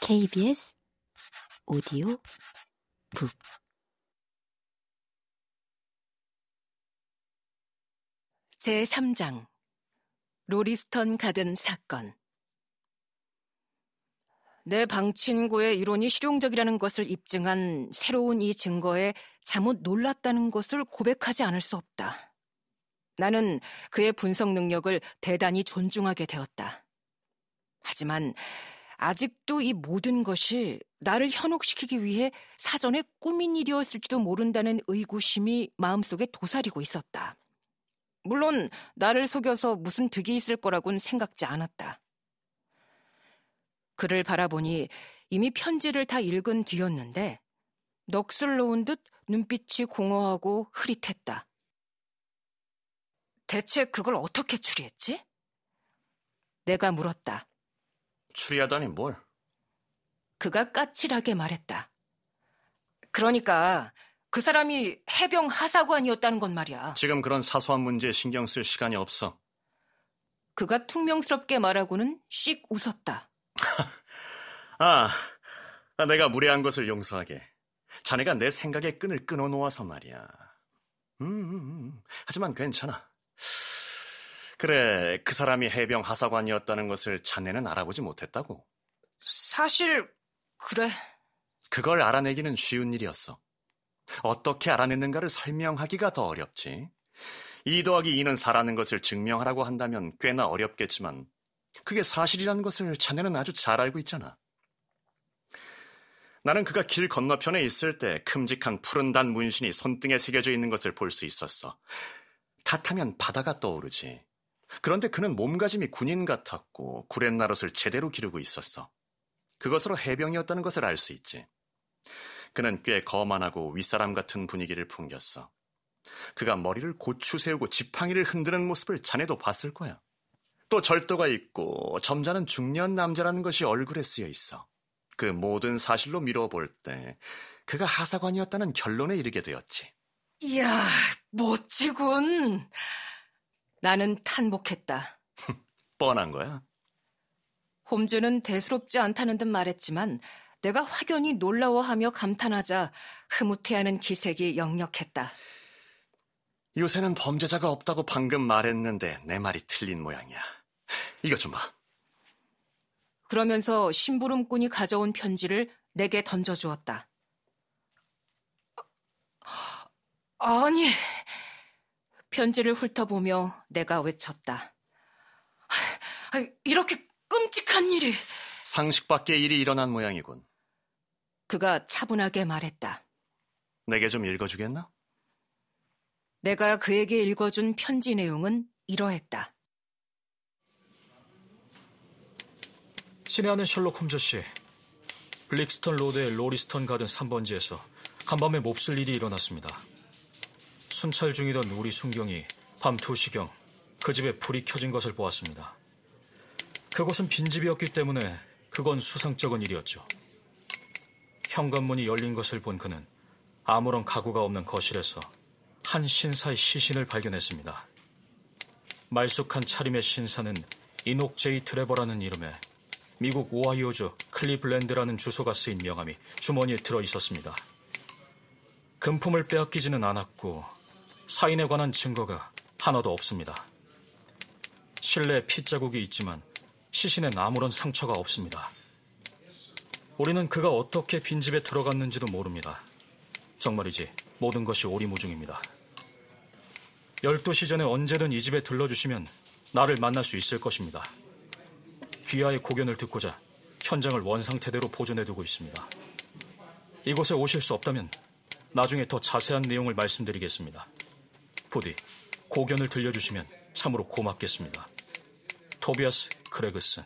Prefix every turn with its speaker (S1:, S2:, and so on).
S1: KBS 오디오 북
S2: 제3장 로리스턴 가든 사건 내 방친구의 이론이 실용적이라는 것을 입증한 새로운 이 증거에 잘못 놀랐다는 것을 고백하지 않을 수 없다. 나는 그의 분석 능력을 대단히 존중하게 되었다. 하지만 아직도 이 모든 것이 나를 현혹시키기 위해 사전에 꾸민 일이었을지도 모른다는 의구심이 마음속에 도사리고 있었다. 물론 나를 속여서 무슨 득이 있을 거라고는 생각지 않았다. 그를 바라보니 이미 편지를 다 읽은 뒤였는데 넋을 놓은 듯 눈빛이 공허하고 흐릿했다. 대체 그걸 어떻게 추리했지? 내가 물었다.
S3: 추리하다니 뭘?
S2: 그가 까칠하게 말했다. 그러니까 그 사람이 해병 하사관이었다는 건 말이야.
S3: 지금 그런 사소한 문제에 신경 쓸 시간이 없어.
S2: 그가 퉁명스럽게 말하고는 씩 웃었다.
S3: 아, 내가 무례한 것을 용서하게. 자네가 내 생각의 끈을 끊어놓아서 말이야. 음, 음, 음. 하지만 괜찮아. 그래, 그 사람이 해병 하사관이었다는 것을 자네는 알아보지 못했다고.
S2: 사실, 그래.
S3: 그걸 알아내기는 쉬운 일이었어. 어떻게 알아냈는가를 설명하기가 더 어렵지. 2 더하기 2는 4라는 것을 증명하라고 한다면 꽤나 어렵겠지만, 그게 사실이라는 것을 자네는 아주 잘 알고 있잖아. 나는 그가 길 건너편에 있을 때 큼직한 푸른 단 문신이 손등에 새겨져 있는 것을 볼 수 있었어. 탓하면 바다가 떠오르지. 그런데 그는 몸가짐이 군인 같았고 구렛나룻을 제대로 기르고 있었어. 그것으로 해병이었다는 것을 알 수 있지. 그는 꽤 거만하고 윗사람 같은 분위기를 풍겼어. 그가 머리를 고추 세우고 지팡이를 흔드는 모습을 자네도 봤을 거야. 또 절도가 있고 점잖은 중년 남자라는 것이 얼굴에 쓰여 있어. 그 모든 사실로 미뤄볼 때 그가 하사관이었다는 결론에 이르게 되었지.
S2: 이야, 멋지군. 나는 탄복했다.
S3: 뻔한 거야.
S2: 홈즈는 대수롭지 않다는 듯 말했지만 내가 확연히 놀라워하며 감탄하자 흐뭇해하는 기색이 역력했다.
S3: 요새는 범죄자가 없다고 방금 말했는데 내 말이 틀린 모양이야. 이것 좀 봐.
S2: 그러면서 심부름꾼이 가져온 편지를 내게 던져주었다. 아니, 편지를 훑어보며 내가 외쳤다. 이렇게 끔찍한 일이.
S3: 상식 밖의 일이 일어난 모양이군.
S2: 그가 차분하게 말했다.
S3: 내게 좀 읽어주겠나?
S2: 내가 그에게 읽어준 편지 내용은 이러했다.
S4: 친애하는 셜록 홈즈 씨, 블릭스턴 로드의 로리스턴 가든 3번지에서 간밤에 몹쓸 일이 일어났습니다. 순찰 중이던 우리 순경이 밤 2시경 그 집에 불이 켜진 것을 보았습니다. 그곳은 빈집이었기 때문에 그건 수상쩍은 일이었죠. 현관문이 열린 것을 본 그는 아무런 가구가 없는 거실에서 한 신사의 시신을 발견했습니다. 말쑥한 차림의 신사는 이녹 제이 트레버라는 이름의 미국 오하이오주 클리블랜드라는 주소가 쓰인 명함이 주머니에 들어 있었습니다. 금품을 빼앗기지는 않았고 사인에 관한 증거가 하나도 없습니다. 실내에 핏자국이 있지만 시신엔 아무런 상처가 없습니다. 우리는 그가 어떻게 빈집에 들어갔는지도 모릅니다. 정말이지 모든 것이 오리무중입니다. 12시 전에 언제든 이 집에 들러주시면 나를 만날 수 있을 것입니다. 귀하의 고견을 듣고자 현장을 원상태대로 보존해두고 있습니다. 이곳에 오실 수 없다면 나중에 더 자세한 내용을 말씀드리겠습니다. 부디 고견을 들려주시면 참으로 고맙겠습니다. 토비아스 크레그슨